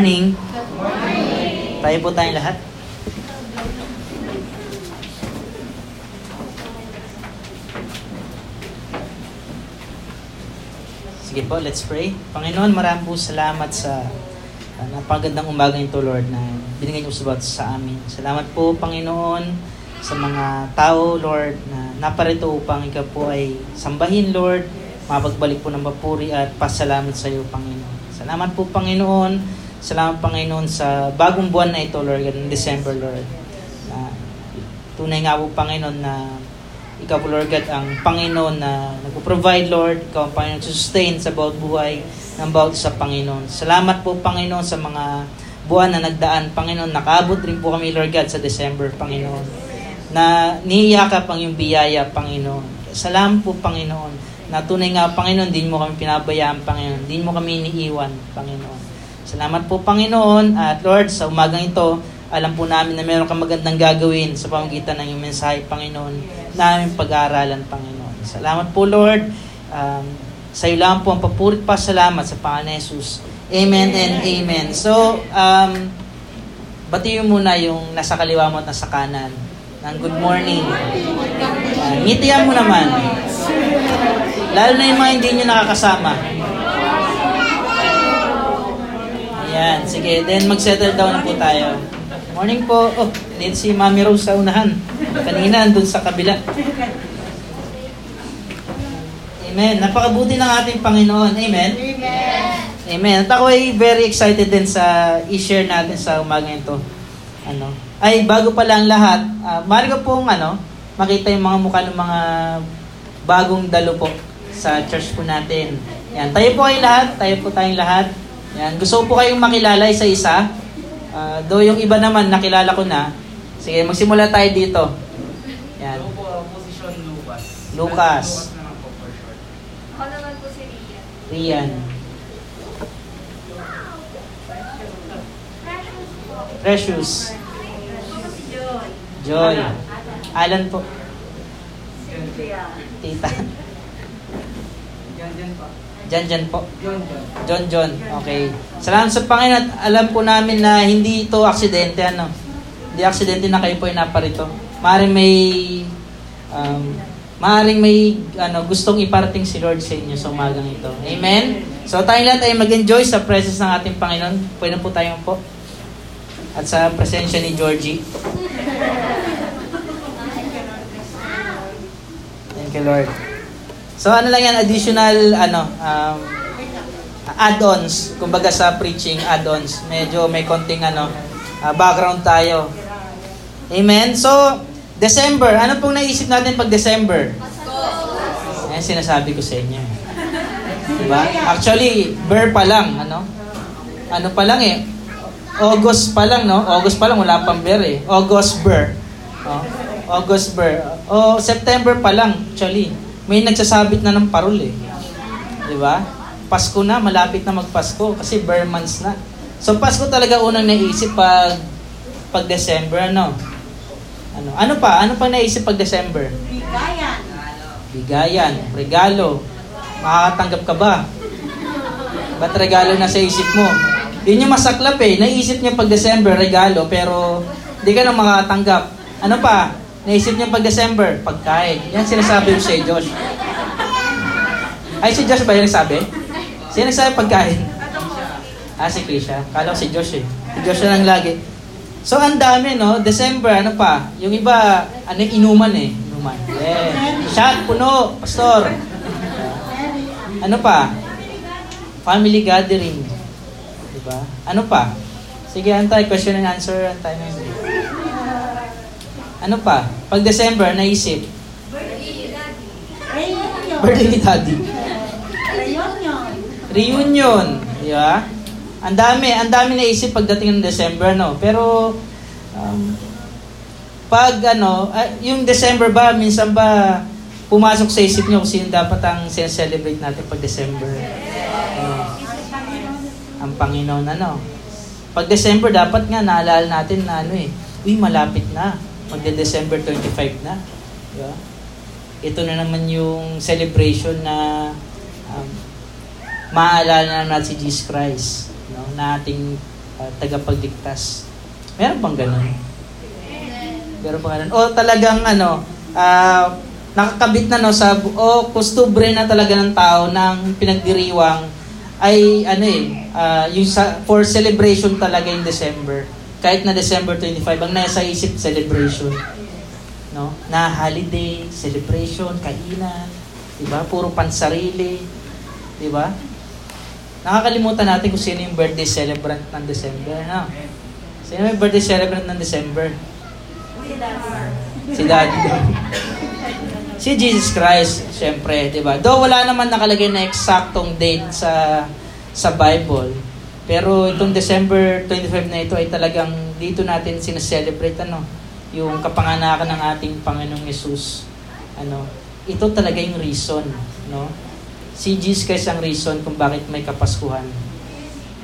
morning. Good morning. Tayo po tayong lahat. Sige po, let's pray. Panginoon, maraming po salamat sa uh, napagandang umaga nito, Lord, na binigay niyo sa sa amin. Salamat po, Panginoon, sa mga tao, Lord, na naparito upang ikaw po ay sambahin, Lord, mapagbalik po ng papuri at pasalamat sa iyo, Panginoon. Salamat po, Panginoon. Salamat, Panginoon, sa bagong buwan na ito, Lord, ng December, Lord. Na, tunay nga po, Panginoon, na ikaw po, Lord God, ang Panginoon na nagpo-provide, Lord. Ikaw ang Panginoon sustain sa bawat buhay ng bawat sa Panginoon. Salamat po, Panginoon, sa mga buwan na nagdaan. Panginoon, nakaabot rin po kami, Lord God, sa December, Panginoon. Na niyakap ang yung biyaya, Panginoon. Salamat po, Panginoon. Na tunay nga, Panginoon, din mo kami pinabayaan, Panginoon. Din mo kami iniiwan, Panginoon. Salamat po, Panginoon. At Lord, sa umagang ito, alam po namin na meron kang magandang gagawin sa pamagitan ng iyong mensahe, Panginoon, namin pag-aaralan, Panginoon. Salamat po, Lord. Um, sa iyo lang po ang papurit pa salamat sa Panginoon Jesus. Amen and amen. So, um, batiyo muna yung nasa kaliwa mo at nasa kanan ng good morning. Uh, ngitian mo naman. Lalo na yung mga hindi nyo nakakasama. Ayan, sige. Then mag-settle down na po tayo. Morning po. Oh, dito si Mami Rose sa unahan. Kanina, andun sa kabila. Amen. Napakabuti ng ating Panginoon. Amen. Amen. Amen. At ako ay very excited din sa i-share natin sa umaga ito. Ano? Ay, bago pa lang lahat, uh, maaari ko pong ano, makita yung mga mukha ng mga bagong dalo po sa church po natin. Yan. Tayo po kayong lahat. Tayo po tayong lahat. Yan. Gusto ko po kayong makilala isa-isa. Uh, do yung iba naman, nakilala ko na. Sige, magsimula tayo dito. Yan. Ako po, position Lucas. Lucas. Ako naman po si Rian. Rian. Precious po. Precious. Ako po si Joy. Joy. Alan po. Cynthia. Tita. Yan, yan pa. Jan Jan po. John, John. John John. Okay. Salamat sa Panginoon at alam po namin na hindi ito aksidente ano. Hindi aksidente na kayo po ay naparito. Maring may um, maring may ano gustong iparating si Lord sa inyo sa umagang ito. Amen. So tayong lahat ay mag-enjoy sa presence ng ating Panginoon. Pwede po tayong po. At sa presensya ni Georgie. Thank you, Lord. So ano lang yan, additional ano, um, add-ons, kumbaga sa preaching add-ons. Medyo may konting ano, uh, background tayo. Amen? So, December, ano pong naisip natin pag December? Ayan sinasabi ko sa inyo. Diba? Actually, Ber pa lang, ano? Ano pa lang eh, August pa lang, no? August pa lang, wala pang Ber eh. August Ber. Oh, August Ber. O, September pa lang, actually may nagsasabit na ng parol eh. Di ba? Pasko na, malapit na magpasko kasi bare months na. So Pasko talaga unang naisip pag pag December ano? Ano? Ano pa? Ano pa naisip pag December? Bigayan. Bigayan, regalo. Makakatanggap ka ba? Ba't regalo na sa isip mo? Yun yung masaklap eh. Naisip niya pag December, regalo, pero hindi ka na makakatanggap. Ano pa? Naisip niya pag December, pagkain. Yan sinasabi ko sa Josh. Ay, si Josh ba yung nagsabi? Sino nagsabi pagkain? Ah, si Krisha. Kala ko si Josh eh. Si Josh lang lagi. So, ang dami, no? December, ano pa? Yung iba, ano inuman eh. Inuman. Yeah. Shot, puno, pastor. Ano pa? Family gathering. Diba? Ano pa? Sige, antay. Question and answer. Antay na yun. Ano pa? Pag December, naisip. Birthday ni Daddy. Reunion. Reunion. Di ba? Ang dami, ang dami naisip pagdating ng December, no? Pero, um, pag ano, ah, yung December ba, minsan ba pumasok sa isip niyo kung sino dapat ang celebrate natin pag December? Ano? ang Panginoon, ano? Pag December, dapat nga naalala natin na ano eh, uy, malapit na. Magde-December 25 na. Di ba? Ito na naman yung celebration na um, maaalala na natin si Jesus Christ no, na ating uh, tagapagligtas. Meron bang ganun? Meron bang ganun? O talagang ano, uh, nakakabit na no sa o kustubre na talaga ng tao ng pinagdiriwang ay ano eh uh, yung sa, for celebration talaga in December kahit na December 25 ang nasa isip celebration. No? Na holiday celebration kainan. Di ba puro pansarili. Di ba nakakalimutan natin kung sino yung birthday celebrant ng December no? Sino yung birthday celebrant ng December? Si Daddy. Si Jesus Christ, syempre, 'di ba? Do wala naman nakalagay na eksaktong date sa sa Bible. Pero itong December 25 na ito ay talagang dito natin sineselebrate ano, yung kapanganakan ng ating Panginoong Yesus. Ano, ito talaga yung reason, no? Si Jesus Christ ang reason kung bakit may Kapaskuhan.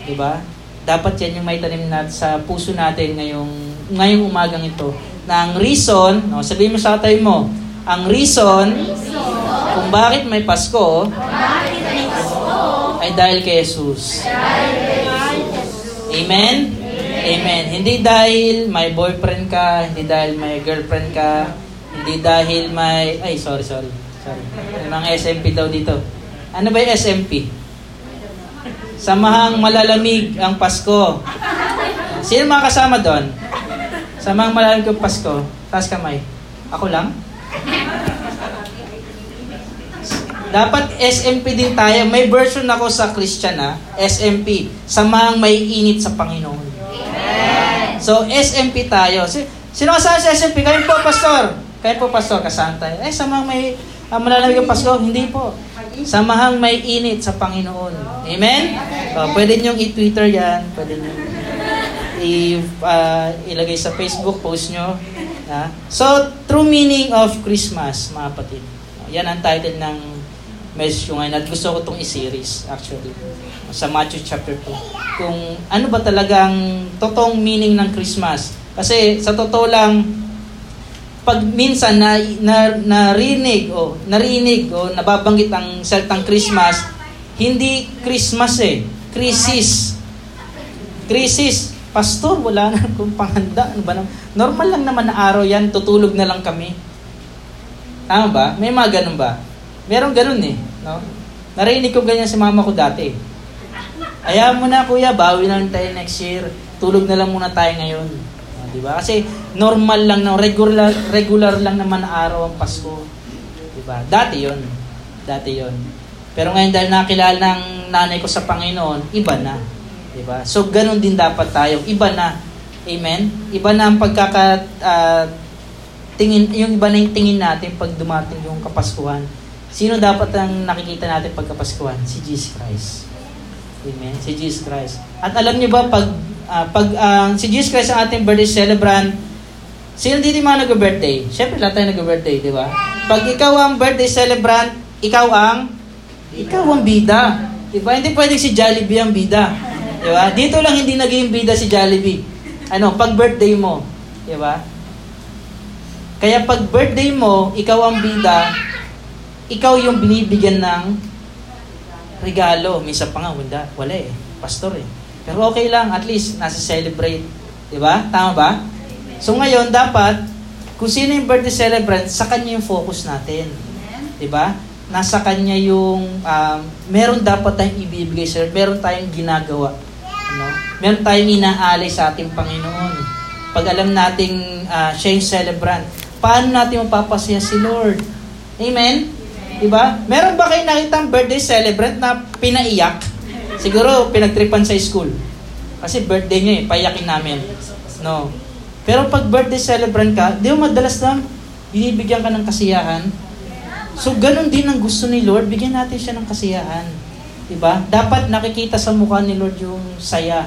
'Di ba? Dapat yan yung may tanim natin sa puso natin ngayong ngayong umagang ito. Na ang reason, no, sabihin mo sa tayo mo, ang reason kung bakit may Pasko ay dahil kay Jesus. Amen? Amen. Hindi dahil may boyfriend ka, hindi dahil may girlfriend ka, hindi dahil may... Ay, sorry, sorry. Sorry. Mga SMP daw dito. Ano ba yung SMP? Samahang malalamig ang Pasko. Sino mga kasama doon? Samahang malalamig ang Pasko. Taas kamay. Ako lang? Dapat SMP din tayo. May version ako sa Christian ha. SMP. Samang may init sa Panginoon. Amen. So, SMP tayo. Sino kasama sa SMP? Kayo po, Pastor. Kayo po, Pastor. Kasama tayo. Eh, samang may uh, malalamig ang Pasko. Hindi po. Samahang may init sa Panginoon. Amen? So, pwede niyong i-Twitter yan. Pwede niyong i- uh, ilagay sa Facebook post nyo. Ha? So, true meaning of Christmas, mga kapatid. Yan ang title ng message ko ngayon at gusto ko itong i-series actually sa Matthew chapter 2 kung ano ba talagang totoong meaning ng Christmas. Kasi sa totoo lang pag minsan na, na narinig o narinig o nababanggit ang salitang Christmas hindi Christmas eh. Crisis. Crisis. Pastor wala na akong panghanda. Ano ba normal lang naman na araw yan tutulog na lang kami. Tama ba? May mga ganun ba Meron ganun eh. No? Narinig ko ganyan si mama ko dati. Ayaw mo na kuya, bawi na lang tayo next year. Tulog na lang muna tayo ngayon. Uh, di ba? Kasi normal lang, no? regular, regular lang naman na araw ang Pasko. Di ba? Dati yon Dati yon Pero ngayon dahil nakilala ng nanay ko sa Panginoon, iba na. Di ba? So ganun din dapat tayo. Iba na. Amen? Iba na ang pagkaka... Uh, tingin, yung iba na yung tingin natin pag dumating yung Kapaskuhan Sino dapat ang nakikita natin pagkapaskuhan? Si Jesus Christ. Amen? Si Jesus Christ. At alam niyo ba, pag, uh, pag uh, si Jesus Christ ang ating birthday celebrant, sino dito yung mga nag-birthday? Siyempre, lahat tayo nag-birthday, di ba? Pag ikaw ang birthday celebrant, ikaw ang, ikaw ang bida. Di ba? Hindi pwedeng si Jollibee ang bida. Di ba? Dito lang hindi naging bida si Jollibee. Ano, pag birthday mo. Di ba? Kaya pag birthday mo, ikaw ang bida, ikaw yung binibigyan ng regalo. Minsan pa nga, wala, wala eh. Pastor eh. Pero okay lang, at least nasa celebrate. Di ba? Tama ba? So ngayon, dapat, kung sino yung birthday celebrant, sa kanya yung focus natin. Di ba? Nasa kanya yung, um, meron dapat tayong ibibigay sa meron tayong ginagawa. Ano? Meron tayong inaalay sa ating Panginoon. Pag alam nating uh, siya yung celebrant, paano natin mapapasaya si Lord? Amen? Diba? Meron ba kayo nakitang birthday celebrant na pinaiyak? Siguro pinagtripan sa school. Kasi birthday niya eh, paiyakin namin. No. Pero pag birthday celebrant ka, di mo madalas lang binibigyan ka ng kasiyahan. So ganun din ang gusto ni Lord, bigyan natin siya ng kasiyahan. 'Di ba? Dapat nakikita sa mukha ni Lord yung saya.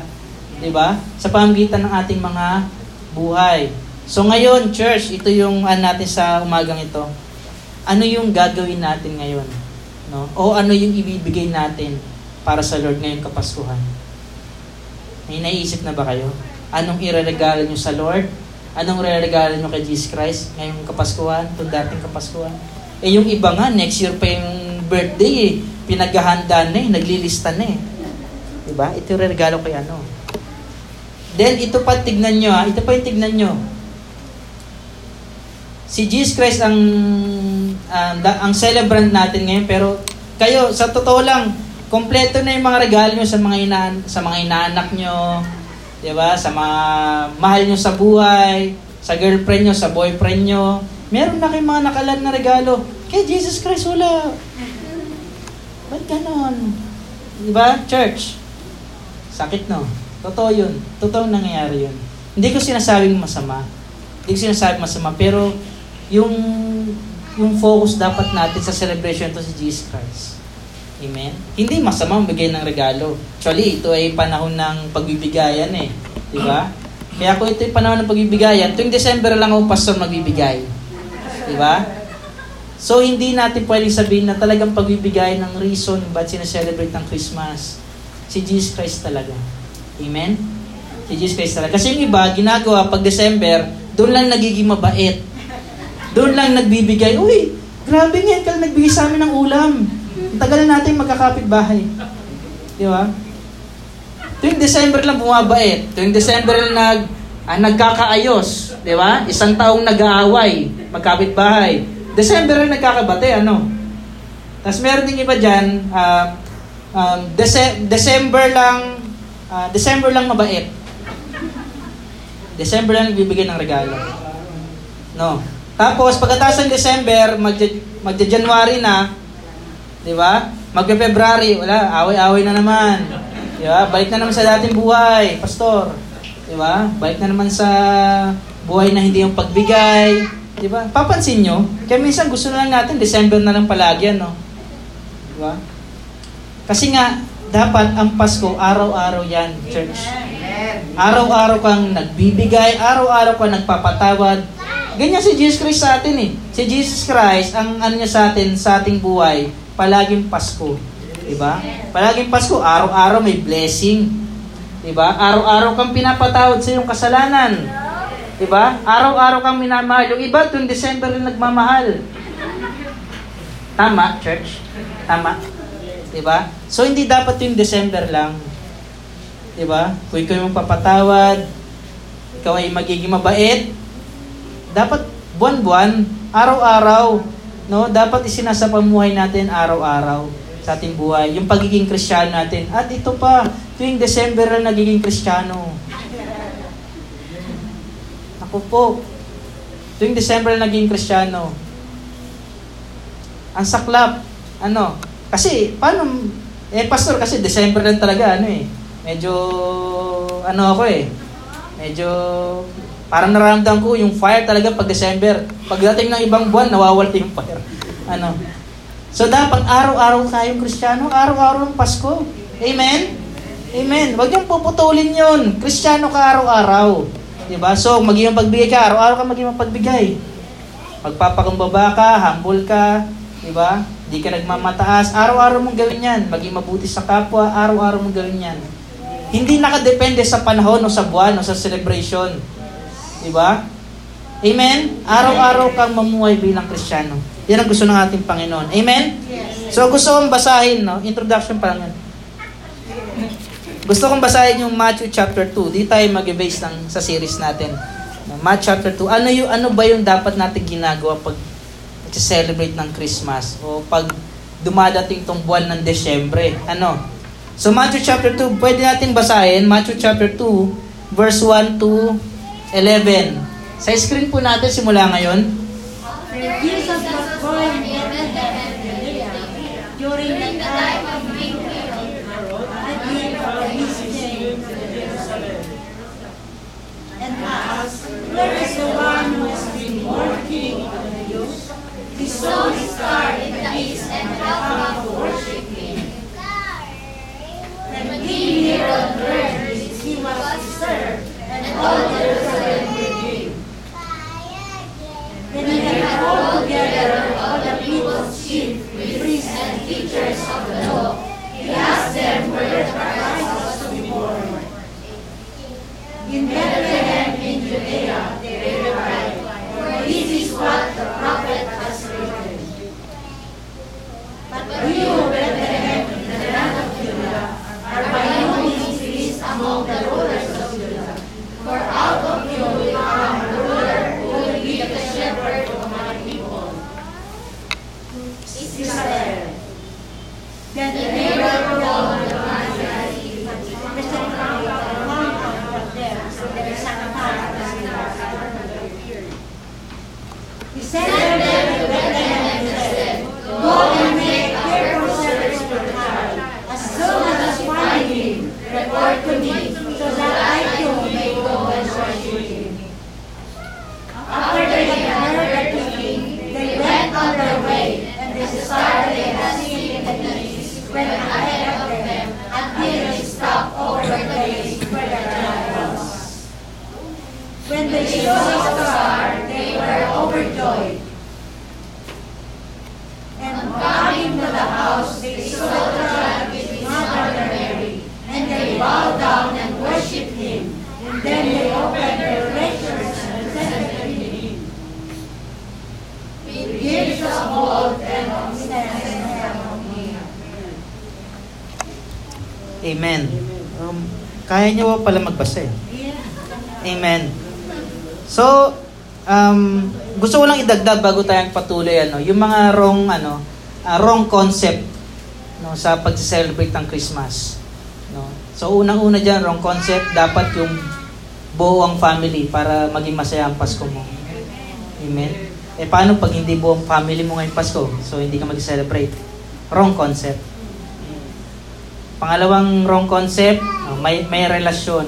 'Di ba? Sa pamamagitan ng ating mga buhay. So ngayon, church, ito yung uh, natin sa umagang ito ano yung gagawin natin ngayon? No? O ano yung ibibigay natin para sa Lord ngayong Kapaskuhan? May naisip na ba kayo? Anong ireregalo nyo sa Lord? Anong ireregalo nyo kay Jesus Christ ngayong Kapaskuhan, itong dating Kapaskuhan? Eh yung iba nga, next year pa yung birthday eh. Pinaghahanda na eh, naglilista na eh. Diba? Ito yung regalo kay ano? Then, ito pa tignan nyo ha. Ito pa yung tignan nyo. Si Jesus Christ ang da- ang celebrant natin ngayon pero kayo sa totoo lang kompleto na yung mga regalo nyo sa mga ina sa mga inaanak nyo, 'di ba? Sa mga mahal nyo sa buhay, sa girlfriend nyo, sa boyfriend nyo. Meron na kayong mga nakalan na regalo. Kay Jesus Christ wala. Ba't ganon? Di ba? Church. Sakit no? Totoo yun. Totoo nangyayari yun. Hindi ko sinasabing masama. Hindi ko sinasabing masama. Pero yung yung focus dapat natin sa celebration to si Jesus Christ. Amen? Hindi masama bigay ng regalo. Actually, ito ay panahon ng pagbibigayan eh. Di ba? Kaya kung ito ay panahon ng pagbibigayan, tuwing December lang ako pastor magbibigay. Di ba? So, hindi natin pwedeng sabihin na talagang pagbibigay ng reason ba't sinaselebrate ng Christmas. Si Jesus Christ talaga. Amen? Si Jesus Christ talaga. Kasi yung iba, ginagawa pag December, doon lang nagiging mabait. Doon lang nagbibigay, uy, grabe nga, kal nagbigay sa amin ng ulam. Tagal na natin magkakapit bahay. Di ba? Tuwing December lang bumabait. Tuwing December lang nag, ah, nagkakaayos. Di ba? Isang taong nag-aaway, magkapit bahay. December lang nagkakabate, ano? Tapos meron ding iba dyan, ah, um, Dece- December lang, ah, December lang mabait. December lang nagbibigay ng regalo. No. Tapos, pagkatapos ng December, magja, magja-January na, di ba? Magpe-February, wala, away-away na naman. Di ba? Balik na naman sa dating buhay, pastor. Di ba? Balik na naman sa buhay na hindi yung pagbigay. Di ba? Papansin nyo, kaya minsan gusto na lang natin, December na lang palagi, ano? Di ba? Kasi nga, dapat ang Pasko, araw-araw yan, church. Araw-araw kang nagbibigay, araw-araw kang nagpapatawad. Ganyan si Jesus Christ sa atin eh. Si Jesus Christ, ang ano niya sa atin, sa ating buhay, palaging Pasko. Diba? Palaging Pasko, araw-araw may blessing. Diba? Araw-araw kang pinapatawad sa iyong kasalanan. Diba? Araw-araw kang minamahal. Yung iba, tuwing December rin nagmamahal. Tama, church? Tama. Diba? So, hindi dapat yung December lang. Diba? Kung ikaw yung papatawad, ikaw ay magiging mabait, dapat buwan-buwan, araw-araw, no? Dapat isinasapamuhay natin araw-araw sa ating buhay. Yung pagiging kristyano natin. At ito pa, tuwing December na nagiging kristyano. Ako po, tuwing December na naging kristyano. Ang saklap, ano, kasi, paano, eh, pastor, kasi December lang talaga, ano eh, medyo, ano ako eh, medyo, parang nararamdaman ko yung fire talaga pag December. Pagdating ng ibang buwan, nawawala yung fire. Ano? So, dapat araw-araw tayong Kristiyano, araw-araw ng Pasko. Amen? Amen. Huwag niyong puputulin yun. Kristiyano ka araw-araw. Diba? So, maging pagbigay ka, araw-araw ka maging pagbigay. Magpapakumbaba ka, humble ka, diba? Di ka nagmamataas, araw-araw mong gawin yan. Maging mabuti sa kapwa, araw-araw mong gawin yan. Hindi nakadepende sa panahon o sa buwan o sa celebration. Diba? Amen? Araw-araw kang mamuhay bilang Kristiyano. Yan ang gusto ng ating Panginoon. Amen? So gusto kong basahin, no? Introduction pa lang yan. Gusto kong basahin yung Matthew chapter 2. Di tayo mag-base ng, sa series natin. Matthew chapter 2. Ano, yung, ano ba yung dapat natin ginagawa pag celebrate ng Christmas? O pag dumadating tong buwan ng Desyembre? Ano? So Matthew chapter 2, pwede natin basahin. Matthew chapter 2, verse 1 to 11. Sa screen po natin simula ngayon. Jesus was born in during the time of King the end of his day. And asked, Where is the been born King of his star in the east and fell down to worship him. When King Herod this, he was disturbed, all he had called together all the people's chief priests and teachers of the law. He asked them where the Amen. Um, kaya niyo pa pala magbasa eh. Amen. So, um, gusto ko lang idagdag bago tayong patuloy ano, yung mga wrong ano, ah, wrong concept no sa pag-celebrate ng Christmas. No. So unang-una diyan wrong concept dapat yung buo ang family para maging masaya ang Pasko mo. Amen. Eh paano pag hindi buong family mo ngayong Pasko? So hindi ka mag-celebrate. Wrong concept. Pangalawang wrong concept, ah, may may relasyon.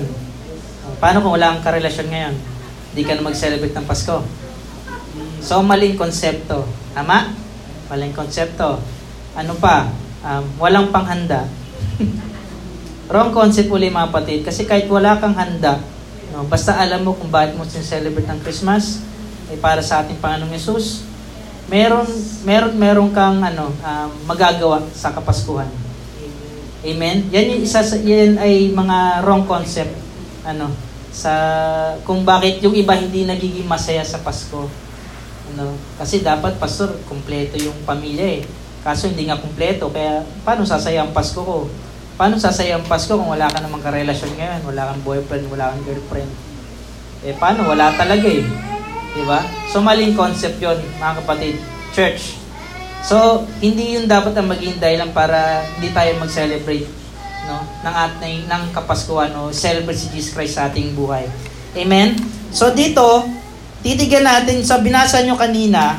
Paano kung wala kang karelasyon ngayon? Hindi ka na mag-celebrate ng Pasko. So, maling konsepto. Tama? Maling konsepto. Ano pa? Um, walang panghanda. Wrong concept uli mga kapatid. Kasi kahit wala kang handa, no, basta alam mo kung bakit mo sincelebrate ng Christmas, ay para sa ating Panginoong Yesus, meron, meron, meron kang ano, um, magagawa sa Kapaskuhan. Amen? Yan yung isa sa, yan ay mga wrong concept. Ano, sa kung bakit yung iba hindi nagiging masaya sa Pasko. Ano, kasi dapat pastor, kumpleto yung pamilya eh. Kaso hindi nga kumpleto, kaya paano sasaya ang Pasko ko? Paano sasaya ang Pasko kung wala ka namang karelasyon ngayon, wala kang boyfriend, wala kang girlfriend? Eh paano? Wala talaga eh. Di ba? So maling concept yon mga kapatid. Church. So, hindi yun dapat ang maging dahilan para hindi tayo mag-celebrate no ng ating ng Kapaskuhan o celebrate si Jesus Christ sa ating buhay. Amen. So dito, titigan natin sa binasa nyo kanina,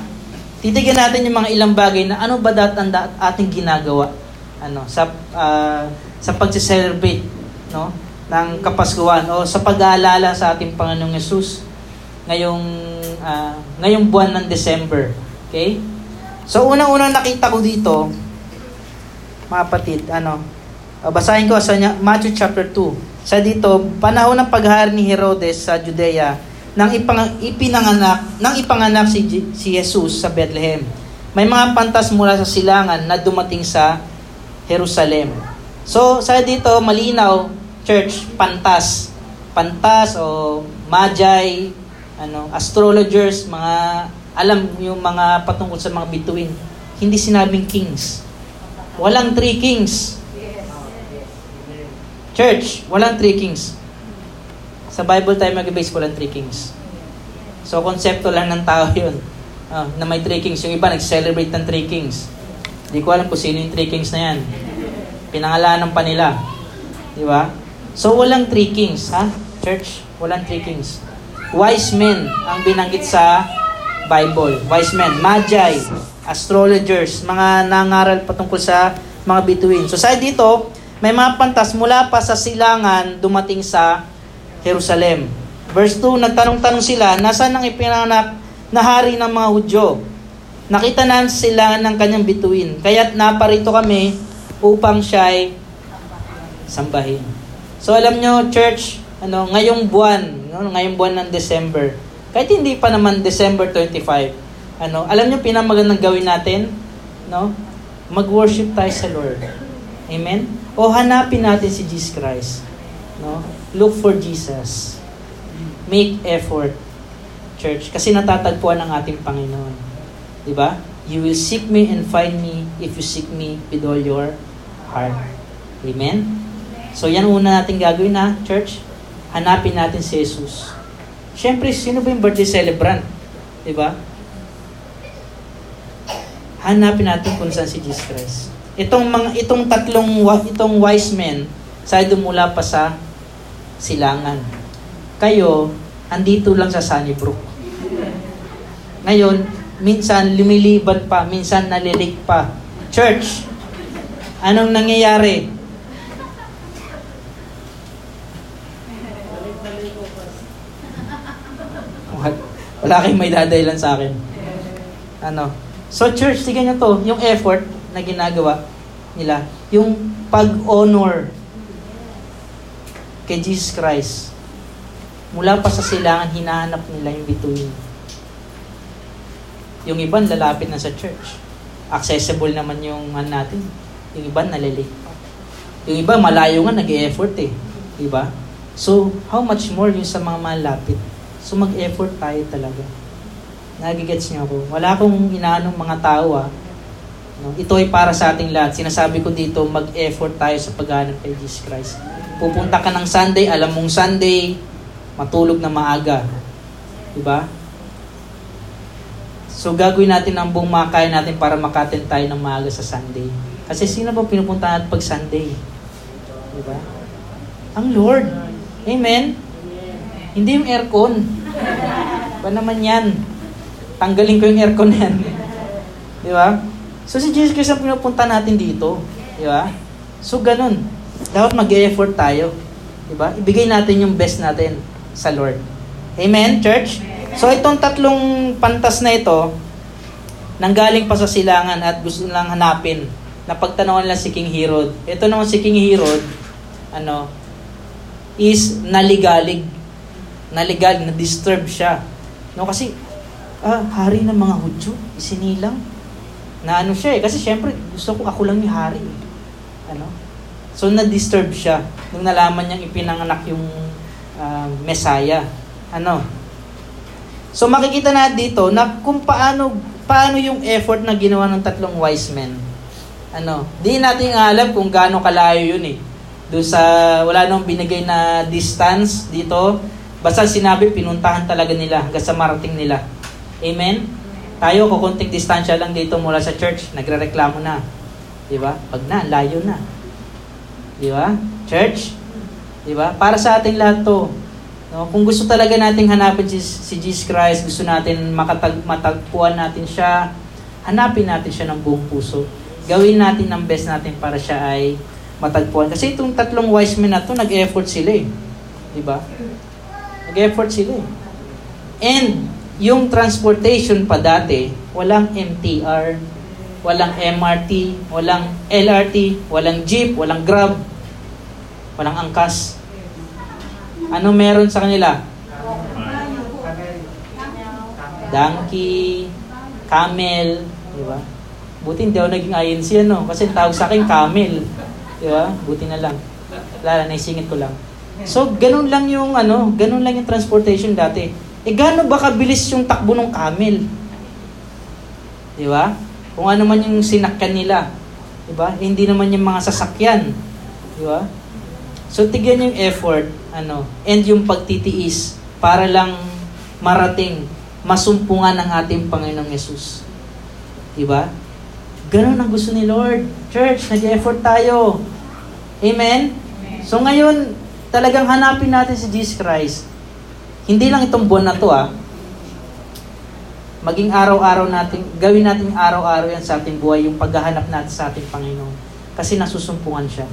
titigan natin yung mga ilang bagay na ano ba dat ang ating ginagawa ano sa ah, sa pagse-celebrate no ng Kapaskuhan o sa pag-aalala sa ating Panginoong Yesus ngayong ah, ngayong buwan ng December. Okay? So unang-unang nakita ko dito mga kapatid, ano, Uh, basahin ko sa Matthew chapter 2. Sa dito, panahon ng paghahari ni Herodes sa Judea nang ipang, ipinanganak nang ipanganak si si Jesus sa Bethlehem. May mga pantas mula sa silangan na dumating sa Jerusalem. So, sa dito malinaw, church, pantas. Pantas o magi, ano, astrologers, mga alam yung mga patungkol sa mga bituin. Hindi sinabing kings. Walang three kings. Church, walang three kings. Sa Bible tayo mag-base, walang three kings. So, konsepto lang ng tao yun. Ah, na may three kings. Yung iba, nag-celebrate ng three kings. Hindi ko alam kung sino yung three kings na yan. Pinangalanan pa nila. Di ba? So, walang three kings, ha? Church, walang three kings. Wise men ang binanggit sa Bible. Wise men, magi, astrologers, mga nangaral patungkol sa mga bituin. So, sa dito, may mga pantas mula pa sa silangan dumating sa Jerusalem. Verse 2, nagtanong-tanong sila, nasaan ang ipinanak na hari ng mga Hudyo? Nakita na sila ng kanyang bituin. Kaya't naparito kami upang siya ay sambahin. So alam nyo, church, ano, ngayong buwan, ngayong buwan ng December, kahit hindi pa naman December 25, ano, alam nyo pinamagandang gawin natin? No? Mag-worship tayo sa Lord. Amen? O hanapin natin si Jesus Christ. No? Look for Jesus. Make effort, church, kasi natatagpuan ng ating Panginoon. 'Di ba? You will seek me and find me if you seek me with all your heart. Amen? So yan una natin gagawin na, church. Hanapin natin si Jesus. Siyempre, sino ba yung birthday celebrant? 'Di ba? Hanapin natin kung saan si Jesus Christ. Itong mga itong tatlong itong wise men sa dumula pa sa silangan. Kayo andito lang sa Sunnybrook. Ngayon, minsan lumiliban pa, minsan nalilig pa. Church, anong nangyayari? Wala may dadaylan sa akin. Ano? So church, tignan nyo to, yung effort na ginagawa nila, yung pag-honor kay Jesus Christ. Mula pa sa silangan, hinahanap nila yung bituin. Yung iban, lalapit na sa church. Accessible naman yung ano natin. Yung iba, nalilate. Yung iba, malayo nga, nag-effort eh. Diba? So, how much more yung sa mga malapit? So, mag-effort tayo talaga. Nagigets niyo ako. Wala akong inaanong mga tao ah. No? Ito ay para sa ating lahat. Sinasabi ko dito, mag-effort tayo sa paghanap kay Jesus Christ. Pupunta ka ng Sunday, alam mong Sunday, matulog na maaga. Diba? So gagawin natin ang buong makaya natin para makaten tayo ng maaga sa Sunday. Kasi sino ba pinupunta natin pag Sunday? Diba? Ang Lord. Amen? Hindi yung aircon. Ba naman yan? Tanggalin ko yung aircon yan. Di ba? So si Jesus Christ ang pinupunta natin dito. Di ba? So ganun. Dapat mag-effort tayo. Di ba? Ibigay natin yung best natin sa Lord. Amen, church? So itong tatlong pantas na ito, nanggaling pa sa silangan at gusto nilang hanapin na pagtanawan nila si King Herod. Ito naman si King Herod, ano, is naligalig. Naligalig, na-disturb siya. No, kasi, ah, hari ng mga Hudyo, isinilang. Na ano siya eh, kasi syempre, gusto ko ako lang yung hari. eh. Ano? So, na-disturb siya nung nalaman niyang ipinanganak yung ah, Messiah. Ano? So, makikita na dito na kung paano, paano yung effort na ginawa ng tatlong wise men. Ano? Di natin alam kung gaano kalayo yun eh. Doon sa, wala nang binigay na distance dito. Basta sinabi, pinuntahan talaga nila hanggang sa marating nila. Amen? Tayo, kukunting distansya lang dito mula sa church. Nagre-reklamo na. Di ba? Pag na, layo na. Di ba? Church? Di ba? Para sa ating lahat to. No? Kung gusto talaga nating hanapin si, si Jesus Christ, gusto natin makatag, matagpuan natin siya, hanapin natin siya ng buong puso. Gawin natin ang best natin para siya ay matagpuan. Kasi itong tatlong wise men na to, nag-effort sila eh. Di ba? Nag-effort sila eh. And, yung transportation pa dati, walang MTR, walang MRT, walang LRT, walang jeep, walang grab, walang angkas. Ano meron sa kanila? Donkey, camel, di ba? Buti hindi ako naging INC ano, kasi tawag sa akin camel. Di ba? Buti na lang. Wala, naisingit ko lang. So, ganun lang yung ano, ganun lang yung transportation dati. Eh, gaano ba kabilis yung takbo ng camel? Di ba? Kung ano man yung sinakyan nila. Di ba? Eh, hindi naman yung mga sasakyan. Di ba? So, tigyan yung effort, ano, and yung pagtitiis para lang marating, masumpungan ng ating Panginoong Yesus. Di ba? Ganun ang gusto ni Lord. Church, nag-effort tayo. Amen? So ngayon, talagang hanapin natin si Jesus Christ. Hindi lang itong buwan na to ah. Maging araw-araw natin, gawin natin araw-araw yan sa ating buhay, yung paghahanap natin sa ating Panginoon. Kasi nasusumpungan siya.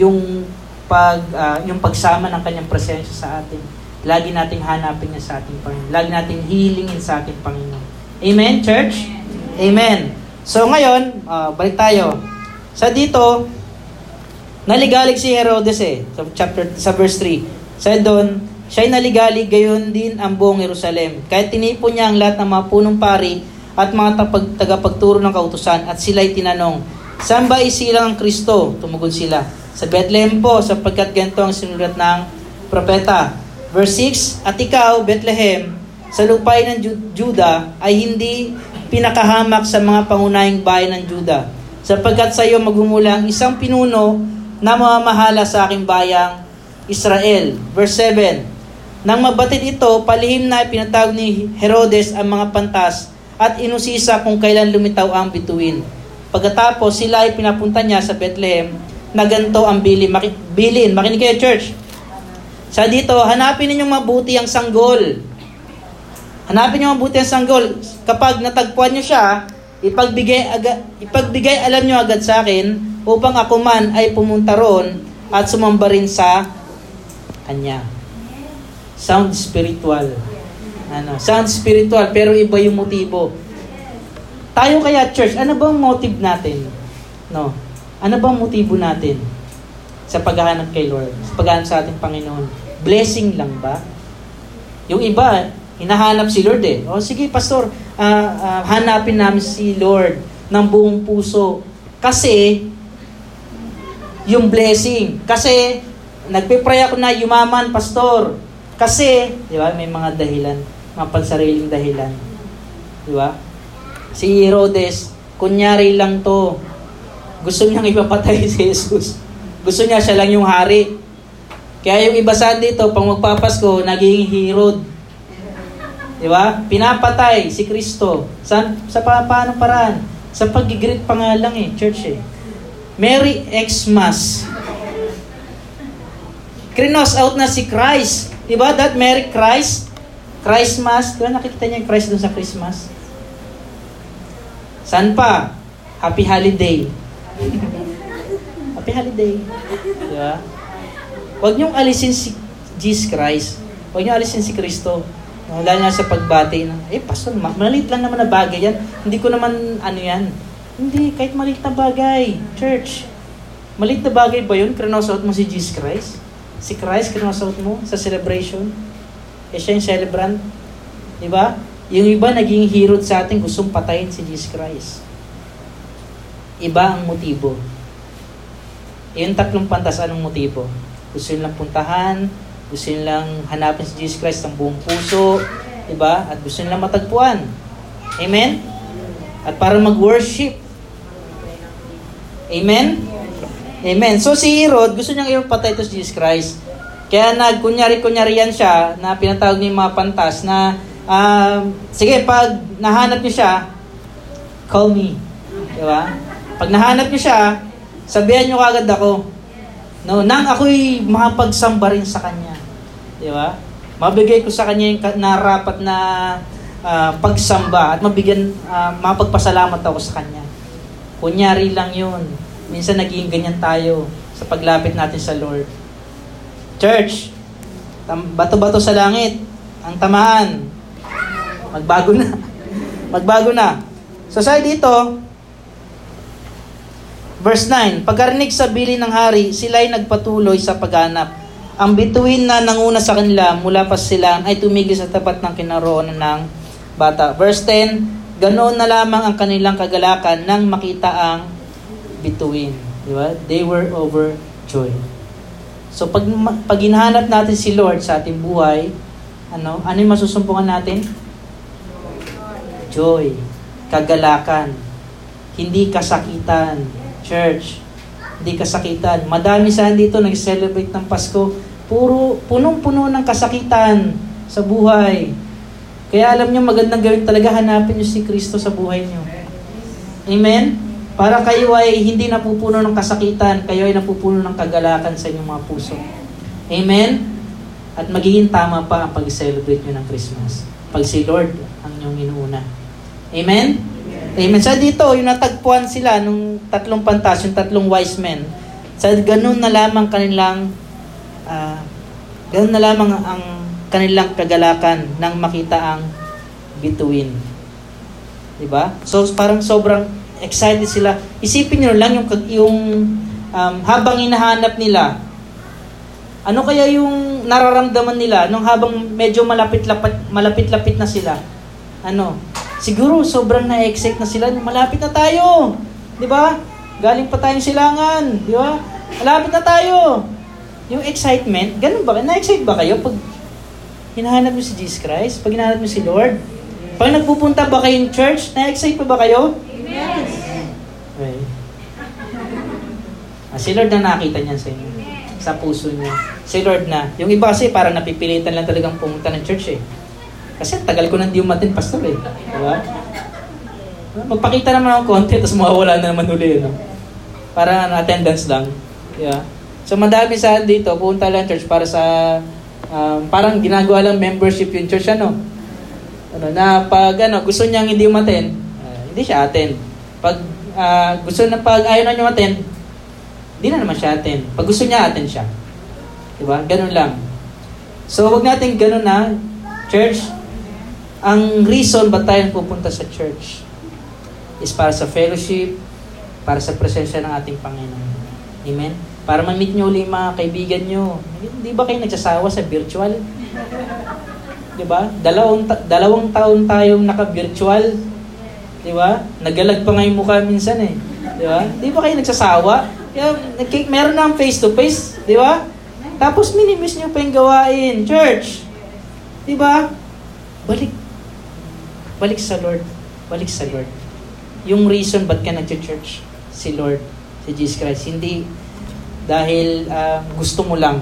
Yung pag ah, yung pagsama ng kanyang presensya sa atin. Lagi nating hanapin niya sa ating Panginoon. Lagi nating hilingin sa ating Panginoon. Amen, church? Amen. So ngayon, ah, balik tayo. Sa dito, naligalig si Herodes eh, sa chapter sa verse 3. Sa doon, siya'y naligalig gayon din ang buong Jerusalem. Kahit tinipon niya ang lahat ng mga punong pari at mga tapag, tagapagturo ng kautusan at sila'y tinanong, Saan ba isilang ang Kristo? Tumugon sila. Sa Bethlehem po, sapagkat ganito ang sinulat ng propeta. Verse 6, At ikaw, Bethlehem, sa lupay ng Ju- Juda ay hindi pinakahamak sa mga pangunahing bayan ng Juda. Sapagkat sa iyo magmumula ang isang pinuno na mamamahala sa aking bayang Israel. Verse 7, Nang mabatid ito, palihim na pinatawag ni Herodes ang mga pantas at inusisa kung kailan lumitaw ang bituin. Pagkatapos, sila ay pinapunta niya sa Bethlehem na ganito ang bili, maki, bilin. Makinig kayo, church. Sa dito, hanapin ninyong mabuti ang sanggol. Hanapin niyo mabuti ang sanggol. Kapag natagpuan niyo siya, ipagbigay, aga, ipagbigay alam niyo agad sa akin upang ako man ay pumunta roon at sumamba rin sa kanya. Sound spiritual. Ano, sound spiritual pero iba yung motibo. Tayo kaya church, ano bang motive natin? No. Ano bang motibo natin sa paghahanap kay Lord? Sa paghahanap sa ating Panginoon? Blessing lang ba? Yung iba, hinahanap si Lord eh. O sige, pastor, uh, uh, hanapin namin si Lord ng buong puso. Kasi, yung blessing. Kasi, nagpe-pray ako na yumaman, pastor. Kasi, di ba, may mga dahilan, mga pansariling dahilan. Di ba? Si Herodes, kunyari lang to. Gusto niyang ipapatay si Jesus. Gusto niya siya lang yung hari. Kaya yung iba sa dito, pang magpapasko, naging Herod. Di ba? Pinapatay si Kristo. Sa, sa pa, paano paraan? Sa pag-greet pa nga lang eh, church eh. Merry Xmas. Krinos out na si Christ. Di ba? That Merry Christ. Christmas. Di ba nakikita niya yung Christ dun sa Christmas? San pa? Happy holiday. Happy holiday. Di ba? Huwag niyong alisin si Jesus Christ. Huwag niyong alisin si Kristo. Lalo na sa pagbati eh, pastor, ma- maliit lang naman na bagay yan. Hindi ko naman, ano yan. Hindi, kahit maliit na bagay. Church, maliit na bagay ba yun? Krinosot mo si Jesus Christ? Si Christ, krinosot mo sa celebration? Eh, siya yung celebrant. Di ba? Yung iba naging hero sa atin, gustong patayin si Jesus Christ. Iba ang motibo. Yung tatlong pantas, anong motibo? Gusto nilang puntahan, gusto nilang hanapin si Jesus Christ ng buong puso, diba? At gusto nilang matagpuan. Amen? At para mag-worship. Amen? Amen. So si Herod, gusto niyang ipatay to si Jesus Christ. Kaya nag, kunyari-kunyari yan siya, na pinatawag niya yung mga pantas, na, uh, sige, pag nahanap niyo siya, call me. Diba? Pag nahanap niyo siya, sabihan niyo kagad ako. No, nang ako'y makapagsamba rin sa kanya. Di ba? Mabigay ko sa kanya yung narapat na uh, pagsamba at mabigyan, uh, mapagpasalamat ako sa kanya. Kunyari lang yun. Minsan naging ganyan tayo sa paglapit natin sa Lord. Church, bato-bato sa langit, ang tamaan, magbago na. magbago na. So sa dito, verse 9, pagkarinig sa bili ng hari, sila'y nagpatuloy sa paghanap ang bituin na nanguna sa kanila mula pa sila ay tumigil sa tapat ng kinaroonan ng bata. Verse 10, ganoon na lamang ang kanilang kagalakan nang makita ang bituin. Di ba? They were overjoyed. So pag, pag hinahanap natin si Lord sa ating buhay, ano, ano yung masusumpungan natin? Joy. Kagalakan. Hindi kasakitan. Church. Hindi kasakitan. Madami saan dito nag-celebrate ng Pasko Puro, punong-puno ng kasakitan sa buhay. Kaya alam niyo magandang gawin talaga hanapin niyo si Kristo sa buhay niyo. Amen? Para kayo ay hindi napupuno ng kasakitan, kayo ay napupuno ng kagalakan sa inyong mga puso. Amen? At magiging tama pa ang pag-celebrate niyo ng Christmas. Pag si Lord ang inyong inuuna. Amen? Amen. Sa dito, yung natagpuan sila nung tatlong pantas, yung tatlong wise men, sa ganun na lamang kanilang uh, ganun na lamang ang kanilang kagalakan nang makita ang bituin. Diba? So parang sobrang excited sila. Isipin niyo lang yung yung um, habang hinahanap nila ano kaya yung nararamdaman nila nung habang medyo malapit-lapit malapit-lapit na sila? Ano? Siguro sobrang na-excite na sila, malapit na tayo. 'Di ba? Galing pa tayong silangan, 'di ba? Malapit na tayo. Yung excitement, ganun ba? Na-excite ba kayo pag hinahanap niyo si Jesus Christ? Pag hinahanap niyo si Lord? Pag nagpupunta ba kayong church, na-excite pa ba kayo? Yes. Okay. Ah, si Lord na nakita niyan sa inyo. Sa puso niyo. Si Lord na. Yung iba kasi parang napipilitan lang talagang pumunta ng church eh. Kasi tagal ko nang di umatin, pastor eh. Diba? Magpakita naman ako konti, tapos mawawala na naman uli. No? Para attendance lang. Yeah. So madami sa dito, punta lang church para sa, um, parang ginagawa lang membership yung church, ano? Ano, na pag ano, gusto niyang hindi umaten, uh, hindi siya attend. Pag uh, gusto na pag ayaw na niyo attend, hindi na naman siya attend. Pag gusto niya, attend siya. Diba? Ganun lang. So, wag natin ganun na, church, ang reason ba tayo pupunta sa church is para sa fellowship, para sa presensya ng ating Panginoon. Amen? Para ma-meet nyo ulit mga kaibigan nyo. Hindi ba kayo nagsasawa sa virtual? Di ba? Dalawang, ta- dalawang taon tayong naka-virtual. Di ba? Nagalag pa nga mukha minsan eh. Di ba? Di ba kayo nagsasawa? Kaya, meron na face-to-face. Di ba? Tapos minimiss nyo pa yung gawain. Church. Di ba? Balik balik sa Lord. Balik sa Lord. Yung reason ba't ka nag-church, si Lord, si Jesus Christ. Hindi dahil uh, gusto mo lang.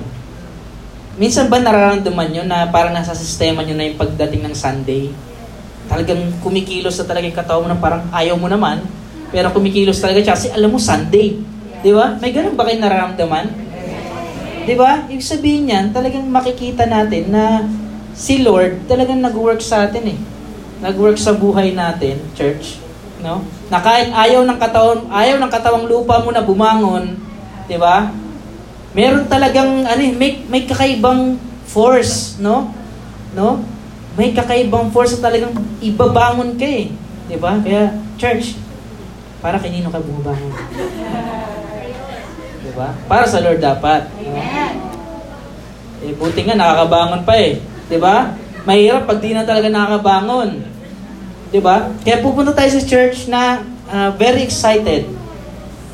Minsan ba nararamdaman nyo na parang nasa sistema nyo na yung pagdating ng Sunday? Talagang kumikilos na talaga yung katawan mo na parang ayaw mo naman, pero kumikilos talaga siya kasi alam mo Sunday. Di ba? May ganun ba kayo nararamdaman? Di ba? Ibig sabihin niyan, talagang makikita natin na si Lord talagang nag-work sa atin eh nag-work sa buhay natin, church, no? Na kahit ayaw ng katawan, ayaw ng katawang lupa mo na bumangon, 'di ba? Meron talagang ano, eh, may may kakaibang force, no? No? May kakaibang force na talagang ibabangon ka eh. 'Di ba? Kaya church, para kanino ka bumabangon? 'Di ba? Para sa Lord dapat. No? Eh buti nga nakakabangon pa eh. 'Di ba? Mahirap pag di na talaga nakakabangon. 'Di ba? Kaya pupunta tayo sa church na uh, very excited.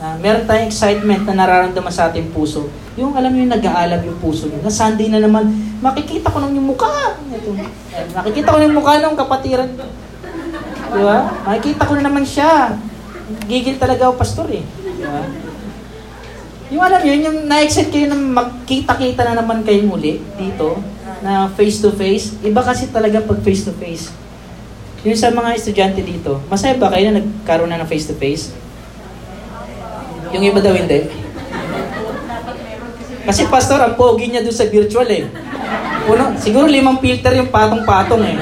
Uh, meron tayong excitement na nararamdaman sa ating puso. Yung alam niyo nag-aalab yung puso niyo. Na Sunday na naman, makikita ko nung yung mukha. Ito. Eh, makikita ko yung mukha ng kapatiran. Di ba? Makikita ko na naman siya. Gigil talaga ako, pastor eh. Di ba? Yung alam niyo, yung na-excite kayo na magkita-kita na naman kayo muli dito na face-to-face, iba kasi talaga pag face-to-face. Yung sa mga estudyante dito, masaya ba kayo na nagkaroon na ng face-to-face? Yung iba daw hindi. Kasi pastor, ang pogi niya doon sa virtual eh. Uno, siguro limang filter yung patong-patong eh.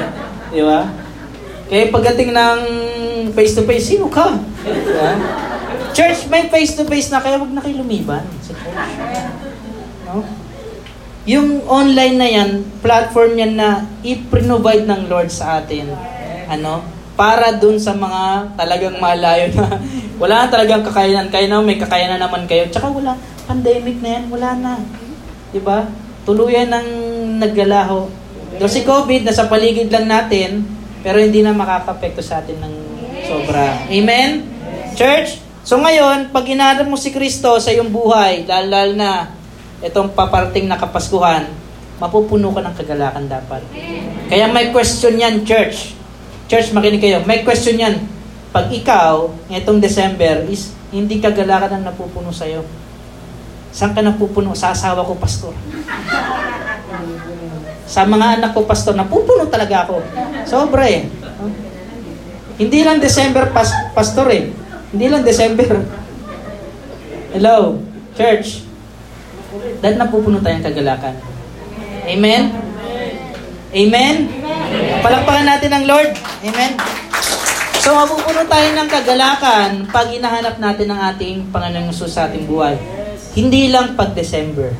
Di ba? Kaya pagdating ng face-to-face, sino ka? Diba? Church, may face-to-face na kaya wag na kayo lumiban. No? Yung online na yan, platform yan na i-provide ng Lord sa atin. Ano? Para dun sa mga talagang malayo na wala na talagang kakayanan. Kaya na may kakayanan naman kayo. Tsaka wala, pandemic na yan, wala na. Diba? Tuluyan ng naggalaho. Do si COVID, nasa paligid lang natin, pero hindi na makakapekto sa atin ng sobra. Amen? Church, so ngayon, pag inarap mo si Kristo sa iyong buhay, lalo na itong paparating na Kapaskuhan, mapupuno ka ng kagalakan dapat. Kaya may question yan, church. Church, makinig kayo. May question yan. Pag ikaw, itong December, is hindi kagalakan ang napupuno sa'yo. Saan ka napupuno? Sa asawa ko, pastor. Sa mga anak ko, pastor, napupuno talaga ako. Sobra eh. Hindi lang December, pas pastor eh. Hindi lang December. Hello, church. Dahil napupuno tayong kagalakan. Amen? Amen? Palakpakan natin ang Lord. Amen? So, mapupuno tayo ng kagalakan pag hinahanap natin ang ating Panginoong Jesus sa ating buhay. Hindi lang pag December.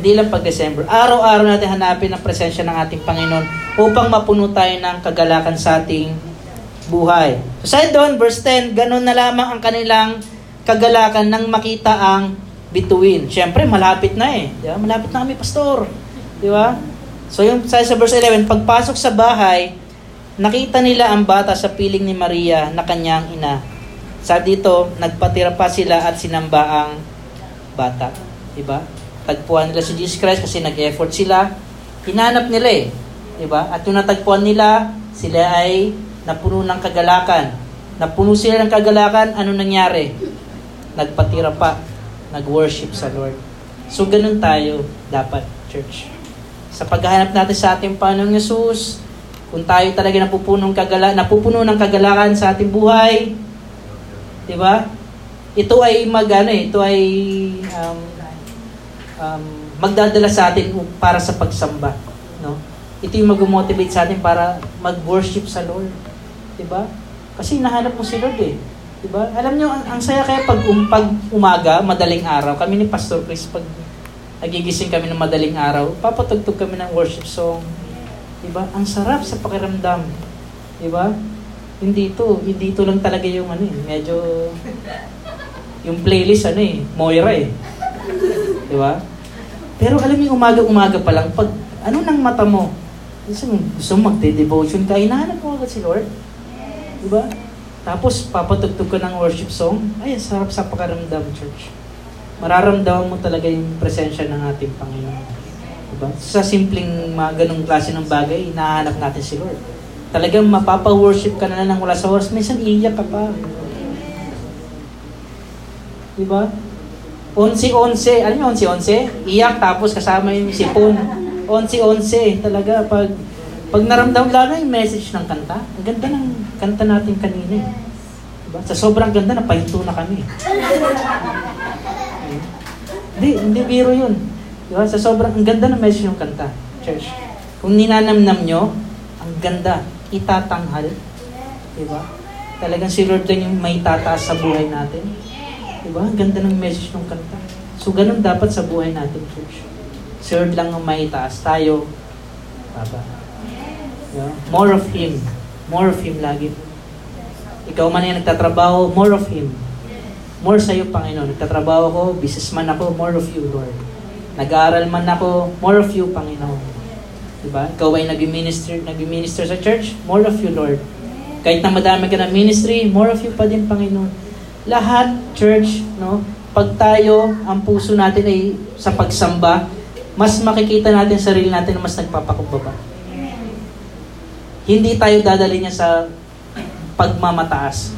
Hindi lang pag December. Araw-araw natin hanapin ang presensya ng ating Panginoon upang mapuno tayo ng kagalakan sa ating buhay. So, sa doon, verse 10, ganun na lamang ang kanilang kagalakan nang makita ang bituin. Siyempre, malapit na eh. Di ba? Malapit na kami, pastor. Di ba? So yung sa, verse 11, pagpasok sa bahay, nakita nila ang bata sa piling ni Maria na kanyang ina. Sa dito, nagpatira pa sila at sinamba ang bata. Di ba? Tagpuan nila si Jesus Christ kasi nag-effort sila. Hinanap nila eh. Di ba? At yung natagpuan nila, sila ay napuno ng kagalakan. Napuno sila ng kagalakan, ano nangyari? Nagpatira pa nag-worship sa Lord. So, ganun tayo dapat, church. Sa paghahanap natin sa ating Panginoong Yesus, Kung tayo talaga napupuno ng kagala, napupuno ng kagalakan sa ating buhay, 'di ba? Ito ay magano eh, ito ay um, um, magdadala sa atin para sa pagsamba, no? Ito yung mag-motivate sa atin para mag-worship sa Lord. 'Di ba? Kasi nahanap mo si Lord eh. 'Di ba? Alam niyo ang, ang saya kaya pag, um, pag umaga, madaling araw, kami ni Pastor Chris pag nagigising kami ng madaling araw, papatugtog kami ng worship song, Diba? Ang sarap sa pakiramdam. Diba? Hindi ito. Hindi ito lang talaga yung ano eh. Medyo... Yung playlist ano eh. Moira eh. Diba? Pero alam niyo, umaga-umaga pa lang, pag ano nang mata mo, gusto mo, gusto mo magde-devotion ka, hinahanap mo agad si Lord. Diba? Tapos, papatugtog ka ng worship song. Ay, sarap sa pakiramdam, church. Mararamdaman mo talaga yung presensya ng ating Panginoon. Diba? Sa simpleng mga ganong klase ng bagay, hinahanap natin si Lord. Talagang mapapa-worship ka na lang wala sa oras. Minsan iiyak ka pa. Diba? Onsi-onse. Alam niyo, onsi-onse? Iyak tapos kasama yung sipon. Onsi-onse. Talaga, pag pag naramdam lalo yung message ng kanta, ang ganda ng kanta natin kanina. Eh. Diba? Sa sobrang ganda, napahinto na kami. Hindi, hindi biro yun. Diba? Sa sobrang, ang ganda ng message ng kanta, church. Kung ninanamnam nyo, ang ganda, itatanghal. Diba? Talagang si Lord lang yung may tataas sa buhay natin. Diba? Ang ganda ng message ng kanta. So, ganun dapat sa buhay natin, church. Si Lord lang ang may taas. Tayo, baba. Diba? More of Him. More of Him lagi. Ikaw man yung nagtatrabaho, more of Him. More sa iyo, Panginoon. Nagtatrabaho ako, businessman ako, more of you, Lord. Nag-aaral man ako, more of you, Panginoon. Diba? Ikaw ay nag-minister, nag-minister sa church, more of you, Lord. Kahit na madami ka na ministry, more of you pa din, Panginoon. Lahat, church, no? Pag tayo, ang puso natin ay sa pagsamba, mas makikita natin sarili natin na mas nagpapakumbaba. Hindi tayo dadali niya sa pagmamataas.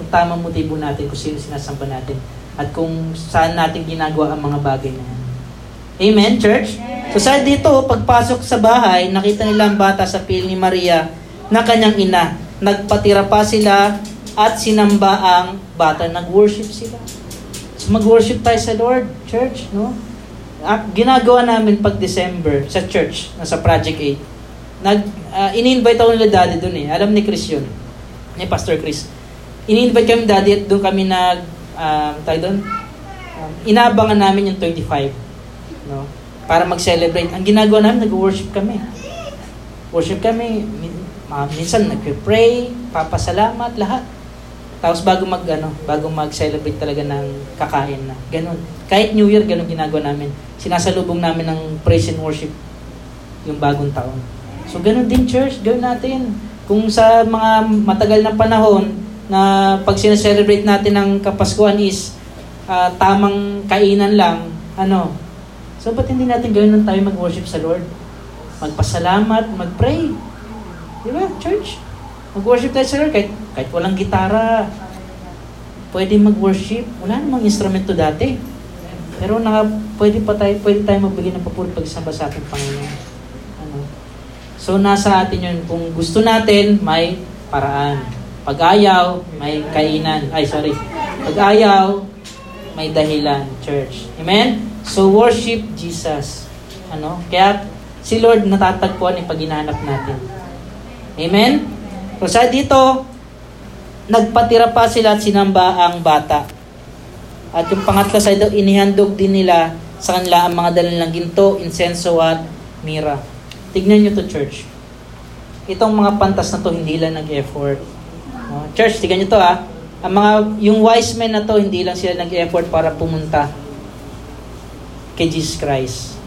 Kung tamang motibo natin, kung sino sinasamba natin, at kung saan natin ginagawa ang mga bagay na yan. Amen, church? So sa dito, pagpasok sa bahay, nakita nila ang bata sa piling ni Maria na kanyang ina. Nagpatira pa sila at sinamba ang bata. Nag-worship sila. So mag-worship tayo sa Lord, church, no? At ginagawa namin pag December sa church, sa Project 8. Nag, uh, ini-invite ako nila daddy doon eh. Alam ni Chris yun. Ni Pastor Chris. Ini-invite kami daddy at doon kami nag, um, tayo doon, um, inaabangan namin yung 25 no? Para mag-celebrate. Ang ginagawa namin, nag-worship kami. Worship kami, minsan nag-pray, papasalamat, lahat. Tapos bago mag ano, bago mag-celebrate talaga ng kakain na. Ganun. Kahit New Year, ganun ginagawa namin. Sinasalubong namin ng praise and worship yung bagong taon. So ganun din church, gawin natin. Kung sa mga matagal na panahon na pag sineselebrate natin ng Kapaskuhan is uh, tamang kainan lang, ano, So, ba't hindi natin gawin nang tayo mag-worship sa Lord? Magpasalamat, mag-pray. Di ba, church? Mag-worship tayo sa Lord kahit, kahit walang gitara. Pwede mag-worship. Wala namang instrumento dati. Pero naka, pwede pa tayo, pwede tayo magbigay ng papuri pagsamba sa ating Panginoon. Ano? So, nasa atin yun. Kung gusto natin, may paraan. Pag ayaw, may kainan. Ay, sorry. Pag ayaw, may dahilan, church. Amen? So worship Jesus. Ano? Kaya si Lord natatagpuan yung pag natin. Amen? So sa dito, nagpatira pa sila at sinamba ang bata. At yung pangatlo sa ito, inihandog din nila sa kanila ang mga dalalang ginto, insenso at mira. Tignan nyo to church. Itong mga pantas na to, hindi lang nag-effort. Church, tignan nyo to ha. Ang mga, yung wise men na to, hindi lang sila nag-effort para pumunta kay Jesus Christ.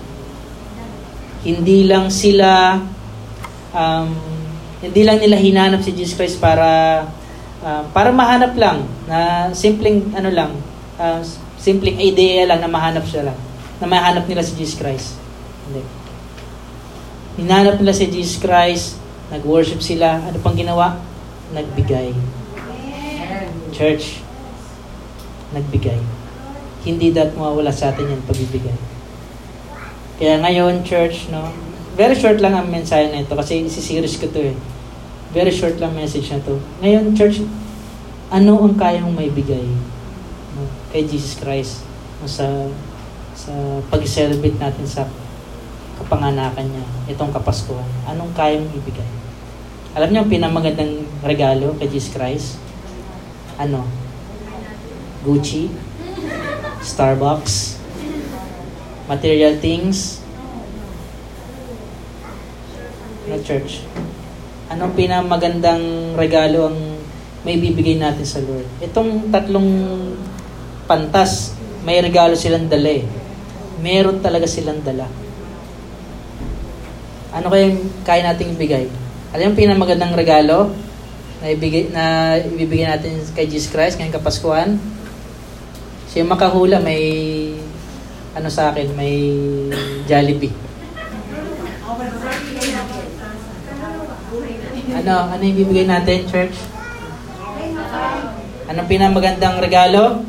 Hindi lang sila um, hindi lang nila hinanap si Jesus Christ para uh, para mahanap lang na simpleng ano lang uh, simpleng idea lang na mahanap siya lang na mahanap nila si Jesus Christ. Hindi. Hinanap nila si Jesus Christ, nag-worship sila, ano pang ginawa? Nagbigay. Church, nagbigay hindi dapat mawawala sa atin yan pagbibigay. Kaya ngayon, church, no, very short lang ang mensahe na ito kasi isi-series ko to eh. Very short lang message na to. Ngayon, church, ano ang kaya mong maibigay no, kay Jesus Christ no, sa sa pag-celebrate natin sa kapanganakan niya, itong Kapaskuhan. Anong kaya mong ibigay? Alam niyo ang pinamagandang regalo kay Jesus Christ? Ano? Gucci? Starbucks? Material things? No church. Anong pinamagandang regalo ang may bibigay natin sa Lord? Itong tatlong pantas, may regalo silang dala eh. Meron talaga silang dala. Ano kayang kaya nating ibigay? Alam yung pinamagandang regalo na, ibigay, na ibibigay natin kay Jesus Christ ngayong Kapaskuhan? Siya yung makahula, may ano sa akin, may Jollibee. Ano, ano yung bibigay natin, church? Anong pinamagandang regalo?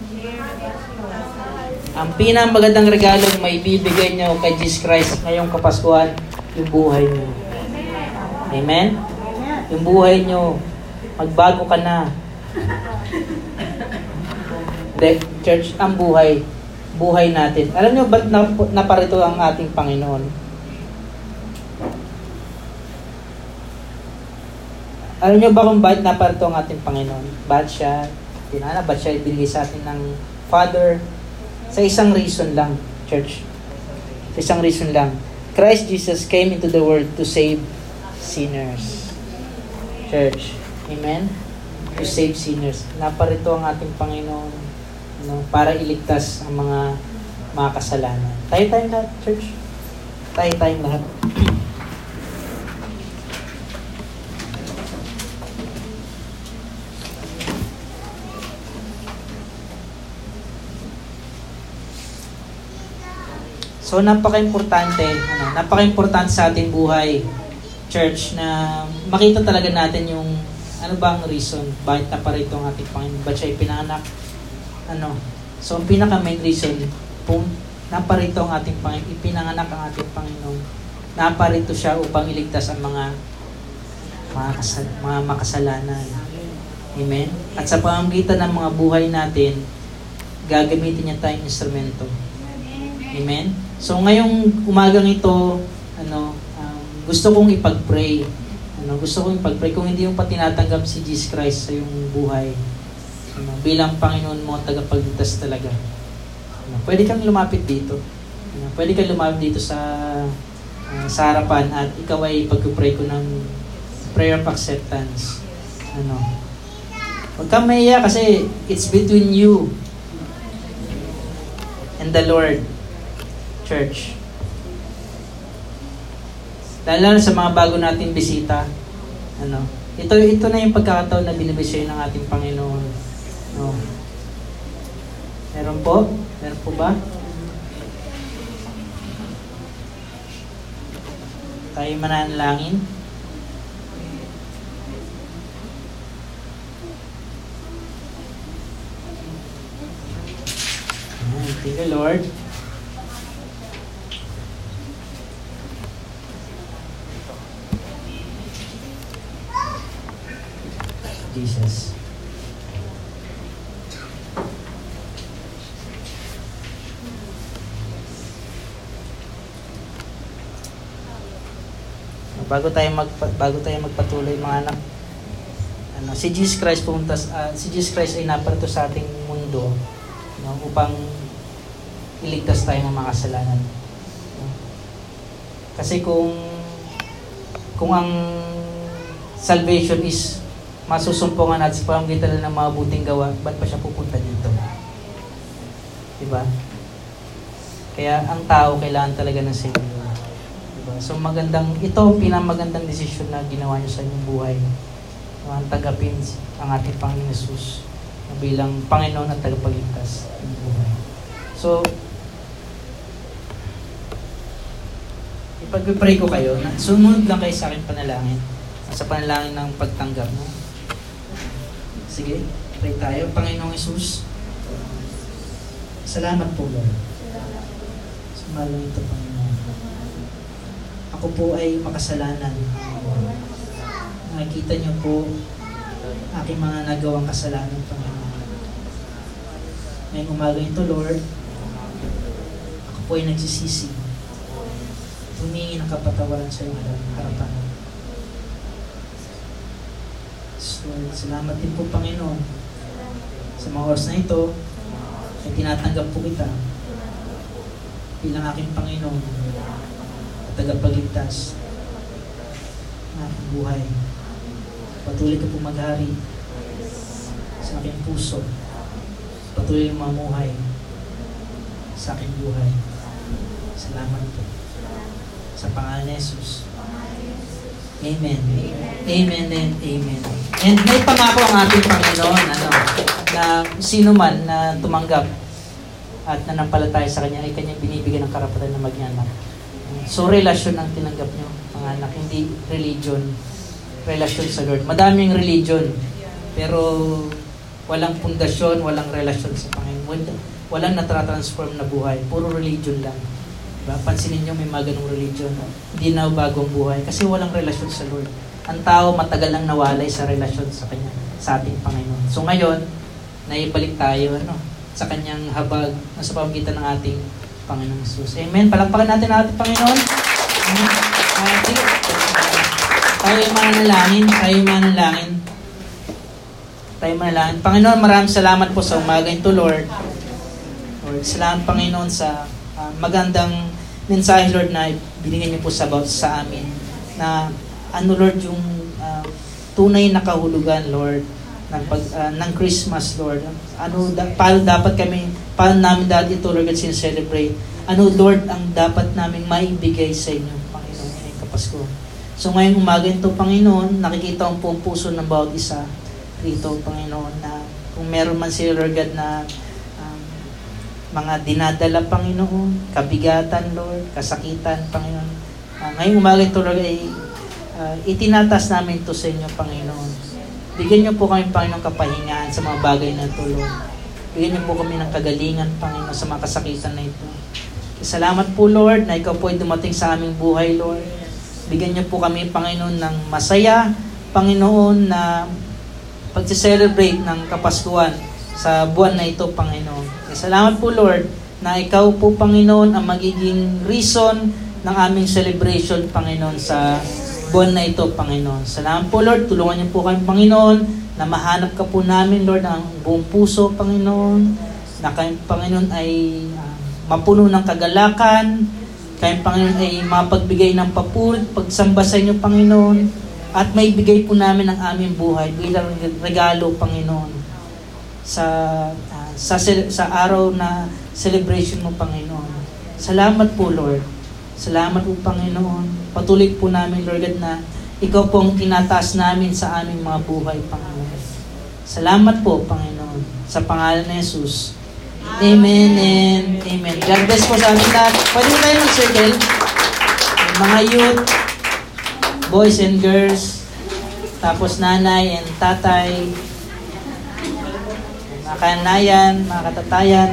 Ang pinamagandang regalo may bibigay nyo kay Jesus Christ ngayong Kapaskuhan, yung buhay nyo. Amen? Yung buhay nyo, magbago ka na. De, church, ang buhay, buhay natin. Alam nyo ba't nap- naparito ang ating Panginoon? Alam nyo ba kung bakit naparito ang ating Panginoon? Bakit siya, tinana, bakit siya ibinigay sa atin ng Father? Sa isang reason lang, church. Sa isang reason lang. Christ Jesus came into the world to save sinners. Church. Amen? To save sinners. Naparito ang ating Panginoon no, para iligtas ang mga mga kasalanan. Tayo tayong lahat, church. Tayo tayong lahat. So napaka-importante, ano, napaka-importante sa ating buhay, church, na makita talaga natin yung ano ba ang reason, bakit naparito ang ating Panginoon, ba't siya ipinanganak, ano. So ang pinaka-main reason, kung naparito ang ating Panginoon, ipinanganak ang ating Panginoon, naparito siya upang iligtas ang mga mga, kasal- mga makasalanan. Amen? At sa pamamagitan ng mga buhay natin, gagamitin niya tayong instrumento. Amen? So ngayong umagang ito, ano, um, gusto kong ipag-pray. Ano, gusto kong ipag-pray kung hindi yung pa tinatanggap si Jesus Christ sa iyong buhay. Ano, bilang Panginoon mo tagapagligtas talaga. Ano, pwede kang lumapit dito. Ano, pwede kang lumapit dito sa ah, sa harapan at ikaw ay pag-pray ko ng prayer of acceptance. Ano, Huwag kang mahiya kasi it's between you and the Lord. Church. Lalo sa mga bago nating bisita. Ano, ito ito na yung pagkakataon na binibigay ng ating Panginoon. No. Meron po? Meron po ba? Tayo mananalangin. Thank you, Lord. Jesus. Bago tayo mag bago tayo magpatuloy mga anak. Ano, si Jesus Christ pumunta ah, si Jesus Christ ay naparito sa ating mundo no, upang iligtas tayo ng mga kasalanan. No? Kasi kung kung ang salvation is masusumpungan natin sa pamamagitan ng mga buting gawa, ba't pa siya pupunta dito? Diba? Kaya ang tao kailangan talaga ng Savior. So magandang, ito ang pinamagandang desisyon na ginawa niyo sa inyong buhay. Ang tagapin ang ating Panginoon Jesus bilang Panginoon at tagapagligtas ng buhay. So, ipag-pray ko kayo na sumunod lang kayo sa akin panalangin. Sa panalangin ng pagtanggap. No? Sige, pray tayo. Panginoong Isus, salamat po, Lord. Sumalang ito, Panginoon. Ako po ay makasalanan. Nakikita niyo po aking mga nagawang kasalanan, Panginoon. Ngayong umaga ito, Lord, ako po ay nagsisisi. Humingi ng kapatawaran sa iyong harapan. So, salamat din po, Panginoon, sa mga oras na ito, ay tinatanggap po kita bilang aking Panginoon tagapagligtas ng aking buhay. Patuloy ka po maghari sa aking puso. Patuloy mamuhay sa aking buhay. Salamat po. Sa pangalan ni Jesus. Amen. Amen and amen. And may pangako ang ating Panginoon, ano, na sino man na tumanggap at nanampalataya sa Kanya ay Kanyang binibigyan ng karapatan na maging anak. So, relasyon ang tinanggap nyo, mga anak, hindi religion. Relasyon sa Lord. Madaming religion, pero walang pundasyon, walang relasyon sa Panginoon. Walang natratransform na buhay. Puro religion lang. Diba? Pansinin nyo may mga ganong religion. Hindi na bagong buhay kasi walang relasyon sa Lord. Ang tao matagal nang nawalay sa relasyon sa Kanya, sa ating Panginoon. So ngayon, naibalik tayo ano, sa Kanyang habag sa pamagitan ng ating Panginoong Jesus. Amen. Palakpakan natin ang ating Panginoon. Amen. Tayo yung mananalangin. Tayo yung mananalangin. Tayo manalangin. Panginoon, maraming salamat po sa umaga ito, Lord. Lord, salamat Panginoon sa uh, magandang mensahe, Lord, na binigyan niyo po sa, sa amin. Na ano, Lord, yung uh, tunay na kahulugan, Lord, ng, pag, uh, ng Christmas, Lord. Ano, da, paano dapat kami, paano namin dati ito, Lord, at sincelebrate. Ano, Lord, ang dapat namin maibigay sa inyo, Panginoon, ngayong Kapasko. So ngayong umaga ito, Panginoon, nakikita ang buong puso ng bawat isa rito, Panginoon, na kung meron man sila, Lord God, na um, mga dinadala, Panginoon, kabigatan, Lord, kasakitan, Panginoon. Uh, ngayong umaga ito, Lord, ay uh, itinatas namin ito sa inyo, Panginoon. Bigyan niyo po kami, Panginoon, kapahingaan sa mga bagay na Lord. Bigyan niyo po kami ng kagalingan, Panginoon, sa mga kasakitan na ito. Salamat po, Lord, na ikaw po ay dumating sa aming buhay, Lord. Bigyan niyo po kami, Panginoon, ng masaya, Panginoon, na pag-celebrate ng Kapaskuhan sa buwan na ito, Panginoon. Salamat po, Lord, na ikaw po, Panginoon, ang magiging reason ng aming celebration, Panginoon, sa buwan na ito, Panginoon. Salamat po, Lord. Tulungan niyo po kami, Panginoon, na mahanap ka po namin, Lord, ang buong puso, Panginoon, na kayo, Panginoon, ay uh, mapuno ng kagalakan, kayo, Panginoon, ay mapagbigay ng papuri, pagsamba sa inyo, Panginoon, at may bigay po namin ang aming buhay bilang regalo, Panginoon, sa uh, sa sa araw na celebration mo, Panginoon. Salamat po, Lord. Salamat po, Panginoon. Patuloy po namin, Lord God, na ikaw po ang tinataas namin sa aming mga buhay, Panginoon. Salamat po, Panginoon, sa pangalan ni Jesus. Amen and amen. God bless po sa amin lahat. Pwede tayo mag-circle. Mga youth, boys and girls, tapos nanay and tatay, mga kanayan, mga katatayan.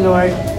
Lord.